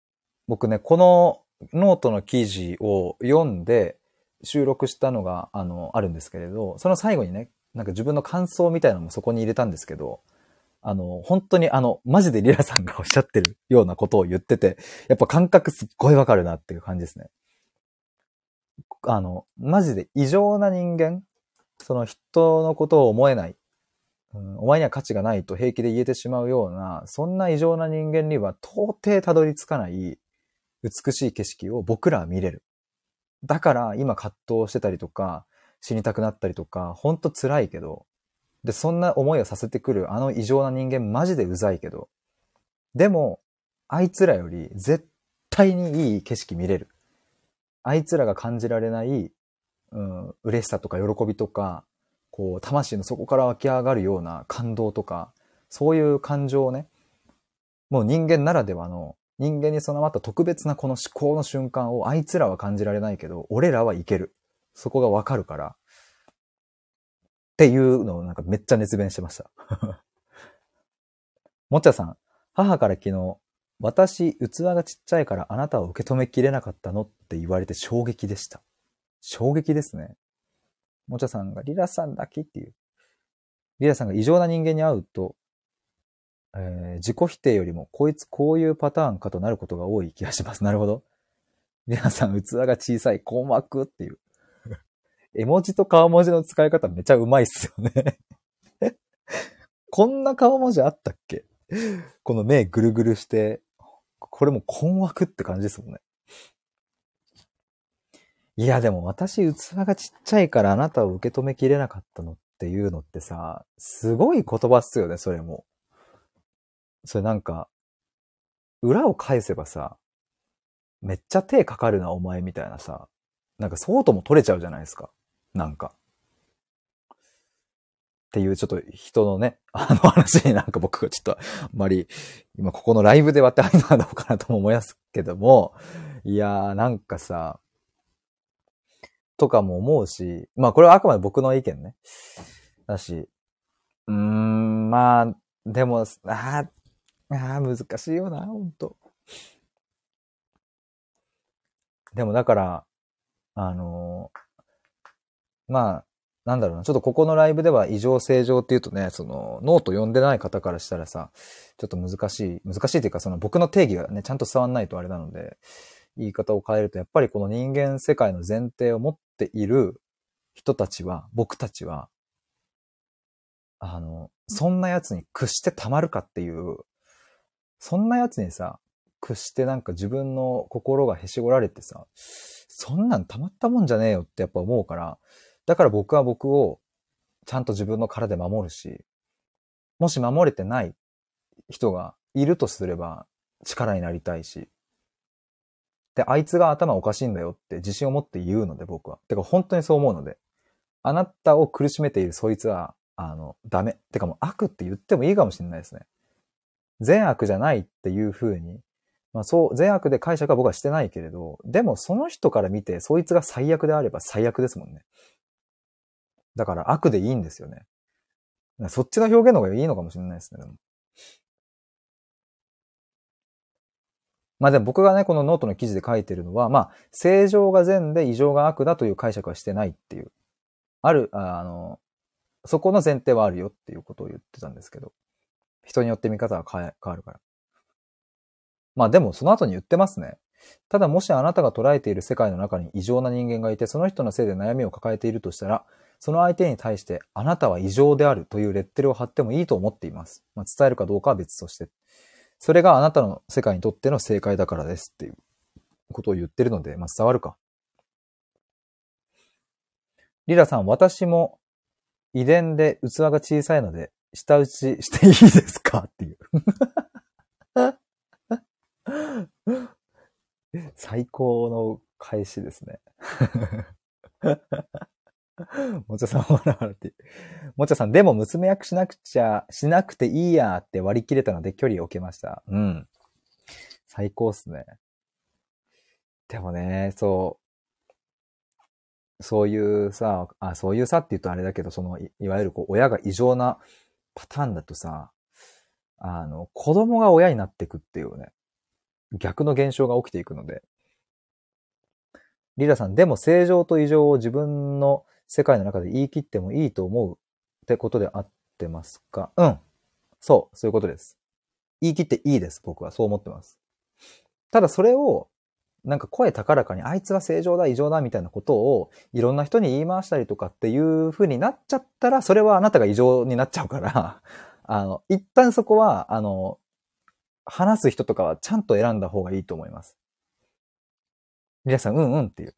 僕ね、このノートの記事を読んで収録したのが、あの、あるんですけれど、その最後にね、なんか自分の感想みたいなのもそこに入れたんですけど、あの、本当にあの、マジでリラさんがおっしゃってるようなことを言ってて、やっぱ感覚すっごいわかるなっていう感じですね。あの、マジで異常な人間、その人のことを思えない、お前には価値がないと平気で言えてしまうような、そんな異常な人間には到底たどり着かない美しい景色を僕らは見れる。だから今葛藤してたりとか、死にたくなったりとか、ほんと辛いけど、で、そんな思いをさせてくるあの異常な人間マジでうざいけど、でも、あいつらより絶対にいい景色見れる。あいつらが感じられない、うん、嬉しさとか喜びとか、こう、魂の底から湧き上がるような感動とか、そういう感情をね、もう人間ならではの人間に備わった特別なこの思考の瞬間をあいつらは感じられないけど、俺らはいける。そこがわかるから。っていうのをなんかめっちゃ熱弁してました。もっちゃさん、母から昨日、私、器がちっちゃいからあなたを受け止めきれなかったの？って言われて衝撃でした。衝撃ですね。もちゃさんがリラさんだけっていう。リラさんが異常な人間に会うと、えー、自己否定よりも、こいつこういうパターンかとなることが多い気がします。なるほど。皆さん、器が小さい、硬膜っていう。絵文字と顔文字の使い方めちゃうまいっすよね こんな顔文字あったっけ？この目ぐるぐるして、これも困惑って感じですもんね。いや、でも私、器がちっちゃいからあなたを受け止めきれなかったのっていうのってさ、すごい言葉っすよね、それも。それなんか、裏を返せばさ、めっちゃ手かかるな、お前みたいなさ、なんかそうとも取れちゃうじゃないですか。なんか。っていうちょっと人のね、あの話になんか僕がちょっとあんまり、今ここのライブで割ってあるのはどうかなとも思いますけども、いやーなんかさ、とかも思うし、まあこれはあくまで僕の意見ね。だし、うーん、まあ、でも、ああ、難しいよな、ほんと。でもだから、あのー、まあ、なんだろうな、ちょっとここのライブでは異常正常って言うとね、その、ノート読んでない方からしたらさ、ちょっと難しい、難しいというか、その僕の定義がね、ちゃんと伝わんないとあれなので、言い方を変えると、やっぱりこの人間世界の前提を持っている人たちは、僕たちは、あの、そんな奴に屈してたまるかっていう、そんな奴にさ、屈してなんか自分の心がへし折られてさ、そんなんたまったもんじゃねえよってやっぱ思うから、だから僕は僕をちゃんと自分の殻で守るし、もし守れてない人がいるとすれば力になりたいし、で、あいつが頭おかしいんだよって自信を持って言うので僕は。てか本当にそう思うので、あなたを苦しめているそいつは、あの、ダメ。てかもう悪って言ってもいいかもしれないですね。善悪じゃないっていう風に、まあそう、善悪で解釈は僕はしてないけれど、でもその人から見てそいつが最悪であれば最悪ですもんね。だから悪でいいんですよね。そっちの表現の方がいいのかもしれないですね、まあでも僕がね、このノートの記事で書いてるのは、まあ、正常が善で異常が悪だという解釈はしてないっていう。ある、あの、そこの前提はあるよっていうことを言ってたんですけど。人によって見方が変わるから。まあでもその後に言ってますね。ただもしあなたが捉えている世界の中に異常な人間がいて、その人のせいで悩みを抱えているとしたら、その相手に対してあなたは異常であるというレッテルを貼ってもいいと思っています。まあ、伝えるかどうかは別として。それがあなたの世界にとっての正解だからですっていうことを言ってるので、まあ、伝わるか。リラさん、私も遺伝で器が小さいので、舌打ちしていいですかっていう。最高の返しですね。もちゃさん笑われて。もちゃさん、でも娘役しなくちゃ、しなくていいやって割り切れたので距離を置けました。うん。最高っすね。でもね、そう、そういうさ、あ、そういうさって言うとあれだけど、その、いいわゆるこう、親が異常なパターンだとさ、あの、子供が親になってくっていうね、逆の現象が起きていくので、リラさん、でも正常と異常を自分の世界の中で言い切ってもいいと思うってことで合ってますか？うん。そう、そういうことです。言い切っていいです。僕はそう思ってます。ただそれを、なんか声高らかに、あいつは正常だ、異常だ、みたいなことを、いろんな人に言い回したりとかっていう風になっちゃったら、それはあなたが異常になっちゃうから、あの、一旦そこは、あの、話す人とかはちゃんと選んだ方がいいと思います。皆さん、うんうんっていう。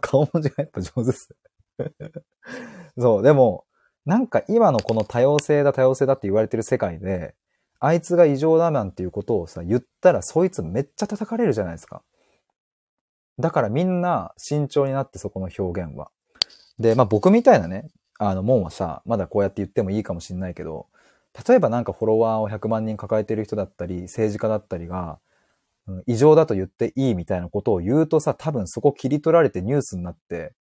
顔文字がやっぱ上手です。そう、でも、なんか今のこの多様性だ多様性だって言われてる世界で、あいつが異常だなんていうことをさ、言ったらそいつめっちゃ叩かれるじゃないですか。だからみんな慎重になってそこの表現は。で、まあ僕みたいなね、あの、もんはさ、まだこうやって言ってもいいかもしんないけど、例えばなんかフォロワーを100万人抱えてる人だったり、政治家だったりが、異常だと言っていいみたいなことを言うとさ、多分そこ切り取られてニュースになって、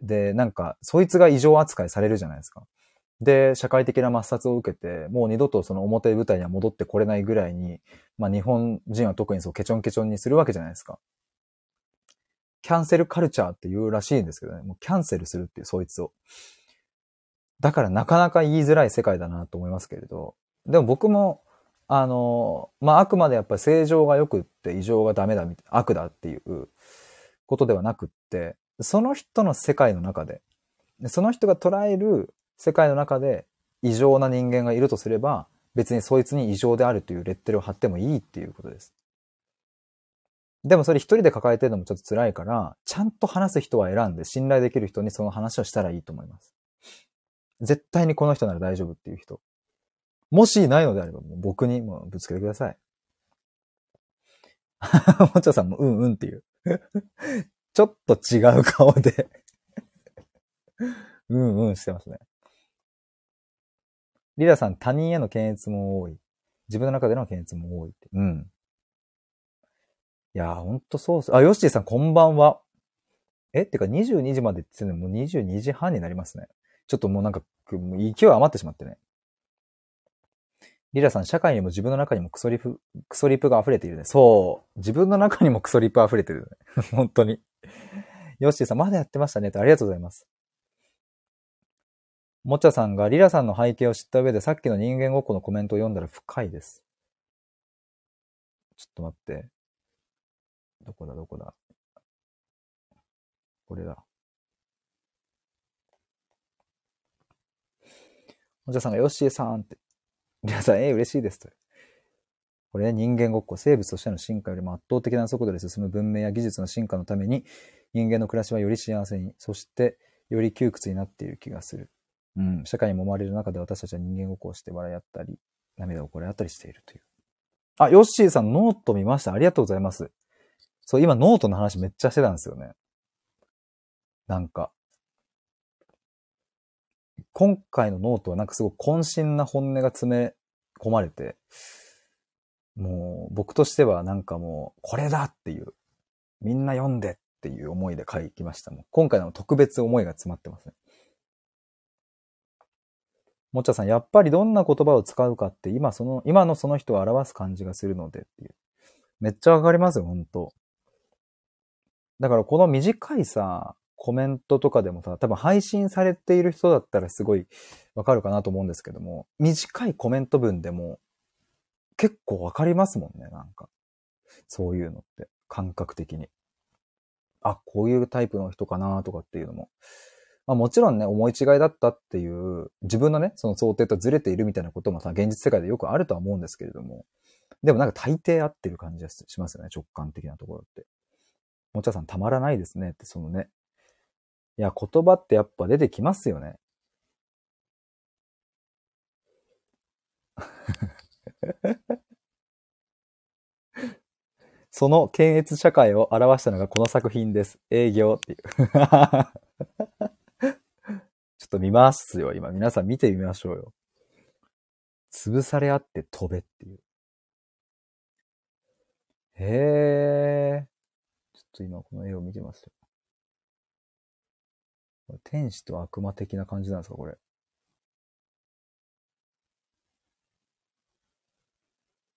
で、なんか、そいつが異常扱いされるじゃないですか。で、社会的な抹殺を受けて、もう二度とその表舞台には戻ってこれないぐらいに、まあ日本人は特にそうケチョンケチョンにするわけじゃないですか。キャンセルカルチャーって言うらしいんですけどね。もうキャンセルするっていう、そいつを。だからなかなか言いづらい世界だなと思いますけれど。でも僕も、あの、まあ、あくまでやっぱり正常が良くって異常がダメだ、悪だっていうことではなくって、その人の世界の中で、その人が捉える世界の中で異常な人間がいるとすれば、別にそいつに異常であるというレッテルを貼ってもいいっていうことです。でもそれ一人で抱えてるのもちょっと辛いから、ちゃんと話す人は選んで信頼できる人にその話をしたらいいと思います。絶対にこの人なら大丈夫っていう人。もしないのであれば、もう僕にもぶつけてください。もちょさんもうんうんっていうちょっと違う顔で うんうんしてますね。リラさん、他人への検閲も多い。自分の中での検閲も多いって。うん。いやー、ほんとそうっす。あ、ヨッシーさん、こんばんは。えってか22時までって言ってもう22時半になりますね。ちょっともうなんか、もう勢い余ってしまってね。リラさん、社会にも自分の中にもクソリプ、クソリプが溢れているね。そう。自分の中にもクソリプ溢れてるね。本当に。ヨッシーさん、まだやってましたねって。ありがとうございます。もちゃさんがリラさんの背景を知った上でさっきの人間ごっこのコメントを読んだら深いです。ちょっと待って。どこだ？どこだ？これだ。もちゃさんがヨッシーさんって。リラさん、えー、嬉しいですと。これね、人間ごっこ、生物としての進化よりも圧倒的な速度で進む文明や技術の進化のために、人間の暮らしはより幸せに、そしてより窮屈になっている気がする。うん、社会に揉まれる中で私たちは人間ごっこをして笑い合ったり、涙をこれ合ったりしているという。あ、ヨッシーさんノート見ました？ありがとうございます。そう、今ノートの話めっちゃしてたんですよね。なんか。今回のノートはなんかすごく渾身な本音が詰め込まれて、もう僕としてはなんかもうこれだっていう、みんな読んでっていう思いで書きましたもん。今回の特別思いが詰まってますね。もっちゃさん、やっぱりどんな言葉を使うかって今その、今のその人を表す感じがするのでっていう。めっちゃわかりますよ、ほんと。だからこの短いさ、コメントとかでもさ、多分配信されている人だったらすごいわかるかなと思うんですけども、短いコメント文でも結構わかりますもんね、なんか。そういうのって、感覚的に。あ、こういうタイプの人かなとかっていうのも。まあもちろんね、思い違いだったっていう、自分のね、その想定とずれているみたいなこともさ、現実世界でよくあるとは思うんですけれども、でもなんか大抵合ってる感じがしますよね、直感的なところって。もちゃさんたまらないですねって、そのね。いや、言葉ってやっぱ出てきますよね。その検閲社会を表したのがこの作品です。営業っていう。ちょっと見ますよ、今。皆さん見てみましょうよ。潰され合って飛べっていう。へえ。ちょっと今この絵を見てますよ。天使と悪魔的な感じなんですか、これ。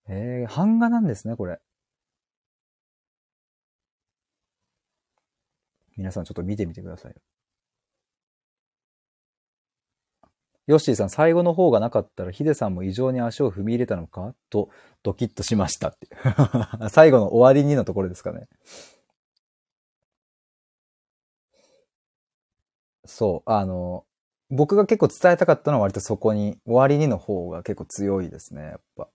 えー、版画なんですね、これ。皆さんちょっと見てみてください。ヨッシーさん、最後の方がなかったらヒデさんも異常に足を踏み入れたのか？とドキッとしましたって。最後の終わりにのところですかね。そう、あの、僕が結構伝えたかったのは割とそこに、終わりにの方が結構強いですね、やっぱ。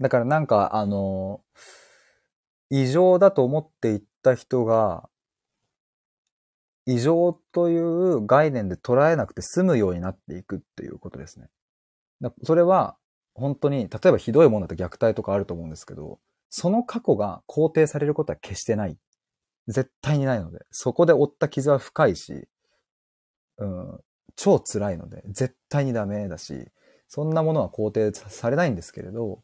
だからなんか、あの、異常だと思っていった人が、異常という概念で捉えなくて済むようになっていくっていうことですね。それは、本当に、例えばひどいものだと虐待とかあると思うんですけど、その過去が肯定されることは決してない。絶対にないので、そこで負った傷は深いし、うん、超辛いので、絶対にダメだし、そんなものは肯定されないんですけれど、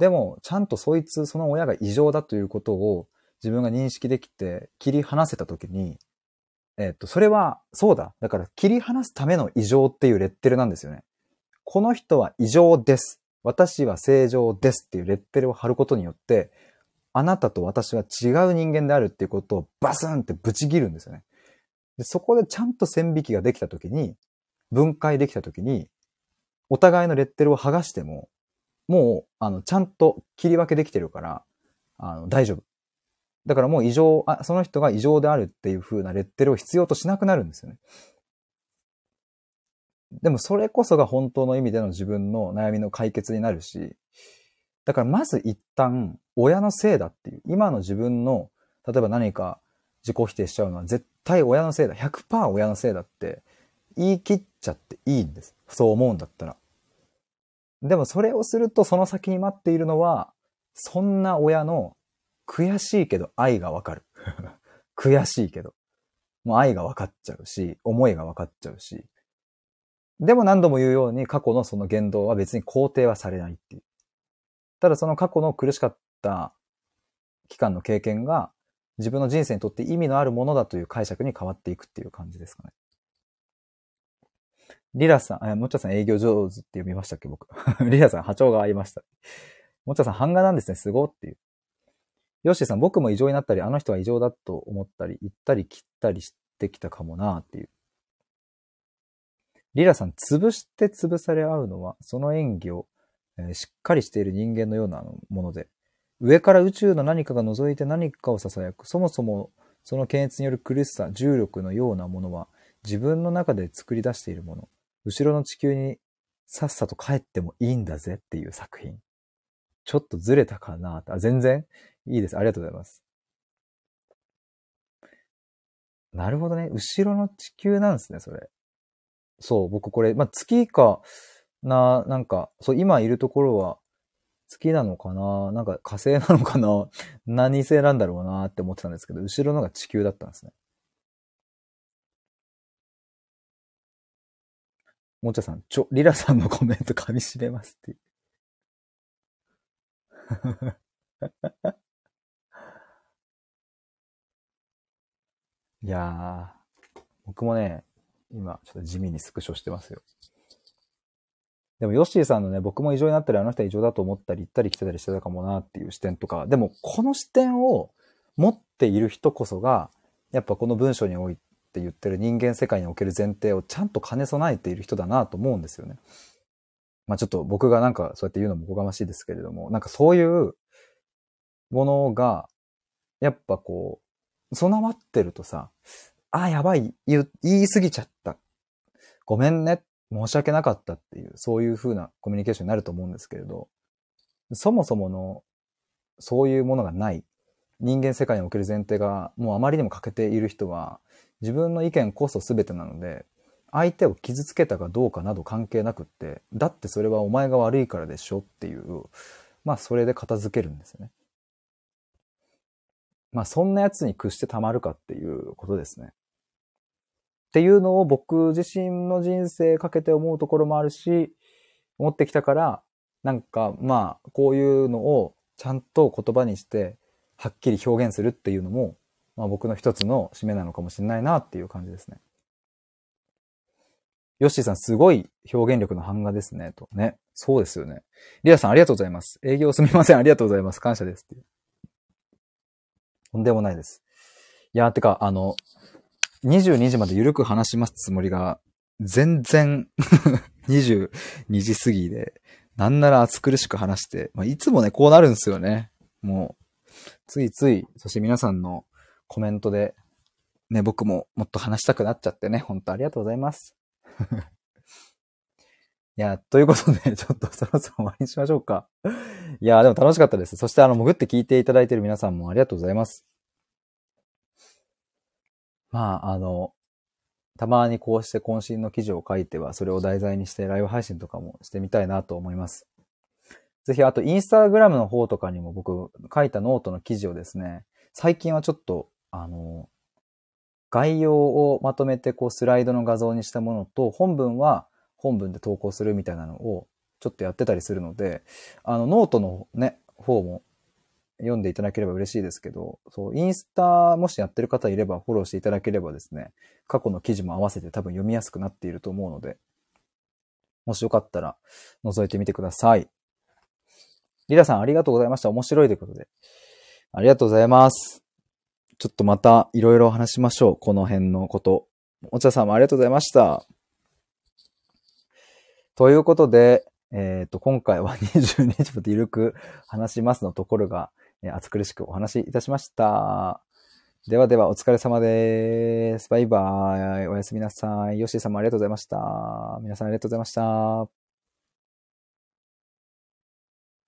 でも、ちゃんとそいつ、その親が異常だということを自分が認識できて切り離せたときに、えっと、それは、そうだ。だから切り離すための異常っていうレッテルなんですよね。この人は異常です。私は正常ですっていうレッテルを貼ることによって、あなたと私は違う人間であるっていうことをバスンってぶち切るんですよね。でそこでちゃんと線引きができたときに、分解できたときに、お互いのレッテルを剥がしても、もう、あの、ちゃんと切り分けできてるから、あの、大丈夫。だからもう異常、あ、その人が異常であるっていう風なレッテルを必要としなくなるんですよね。でもそれこそが本当の意味での自分の悩みの解決になるし、だからまず一旦親のせいだっていう、今の自分の、例えば何か自己否定しちゃうのは絶対親のせいだ。100%親のせいだって言い切っちゃっていいんです。そう思うんだったら。でもそれをするとその先に待っているのは、そんな親の悔しいけど愛がわかる。悔しいけど。もう愛が分かっちゃうし、思いが分かっちゃうし。でも何度も言うように過去のその言動は別に肯定はされないっていう。ただその過去の苦しかった期間の経験が自分の人生にとって意味のあるものだという解釈に変わっていくっていう感じですかね。リラさん、え、もっちゃさん営業上手って読みましたっけ僕。リラさん波長が合いました。もっちゃさん版画なんですね、すごっていう。ヨッシーさん、僕も異常になったり、あの人は異常だと思ったり、言ったり切ったりしてきたかもなっていう。リラさん、潰して潰され合うのは、その演技を、えー、しっかりしている人間のようなもので、上から宇宙の何かが覗いて何かを囁く、そもそもその検閲による苦しさ、重力のようなものは、自分の中で作り出しているもの。後ろの地球にさっさと帰ってもいいんだぜっていう作品。ちょっとずれたかなあ、全然いいです。ありがとうございます。なるほどね。後ろの地球なんですね、それ。そう、僕これ、まあ、月かな、なんか、そう、今いるところは月なのかななんか火星なのかな何星なんだろうなって思ってたんですけど、後ろのが地球だったんですね。もちゃさん、ちょ、リラさんのコメント噛み締めますって。いやー、僕もね、今、ちょっと地味にスクショしてますよ。でも、ヨッシーさんのね、僕も異常になったり、あの人は異常だと思ったり、行ったり来てたりしてたかもなっていう視点とか、でも、この視点を持っている人こそが、やっぱこの文章においてって言ってる人間世界における前提をちゃんと兼ね備えている人だなと思うんですよね。まあちょっと僕がなんかそうやって言うのもおこがましいですけれども、なんかそういうものが、やっぱこう、備わってるとさ、あ、やばい、言い過ぎちゃった。ごめんね、申し訳なかったっていう、そういう風なコミュニケーションになると思うんですけれど、そもそもの、そういうものがない、人間世界における前提がもうあまりにも欠けている人は、自分の意見こそ全てなので、相手を傷つけたかどうかなど関係なくって、だってそれはお前が悪いからでしょっていう、まあそれで片付けるんですよね。まあそんな奴に屈してたまるかっていうことですね。っていうのを僕自身の人生かけて思うところもあるし、思ってきたから、なんかまあこういうのをちゃんと言葉にしてはっきり表現するっていうのも、まあ僕の一つの使命なのかもしれないなっていう感じですね。ヨッシーさん、すごい表現力の版画ですね。とね。そうですよね。リアさん、ありがとうございます。営業すみません。ありがとうございます。感謝です。とんでもないです。いやー、てか、あの、22時までゆるく話しますつもりが、全然 22時過ぎで、なんなら暑苦しく話して、まあ、いつもね、こうなるんですよね。もう、ついつい、そして皆さんのコメントで、ね、僕ももっと話したくなっちゃってね、本当ありがとうございます。いや、ということで、ちょっとそろそろ終わりにしましょうか。いや、でも楽しかったです。そして、あの、潜って聞いていただいている皆さんもありがとうございます。まあ、あの、たまにこうして渾身の記事を書いては、それを題材にしてライブ配信とかもしてみたいなと思います。ぜひ、あと、インスタグラムの方とかにも僕、書いたノートの記事をですね、最近はちょっと、あの、概要をまとめてこうスライドの画像にしたものと、本文は本文で投稿するみたいなのをちょっとやってたりするので、あの、ノートのね、方も読んでいただければ嬉しいですけど、そう、インスタもしやってる方いればフォローしていただければですね、過去の記事も合わせて多分読みやすくなっていると思うので、もしよかったら覗いてみてください。リラさんありがとうございました。面白いということで。ありがとうございます。ちょっとまたいろいろ話しましょう。この辺のこと。お茶さんもありがとうございました。ということで、えっ、ー、と、今回は 22日までゆるく話しますのところが、えー、暑苦しくお話しいたしました。ではでは、お疲れ様です。バイバイ。おやすみなさい。ヨッシーさんもありがとうございました。皆さんありがとうございました。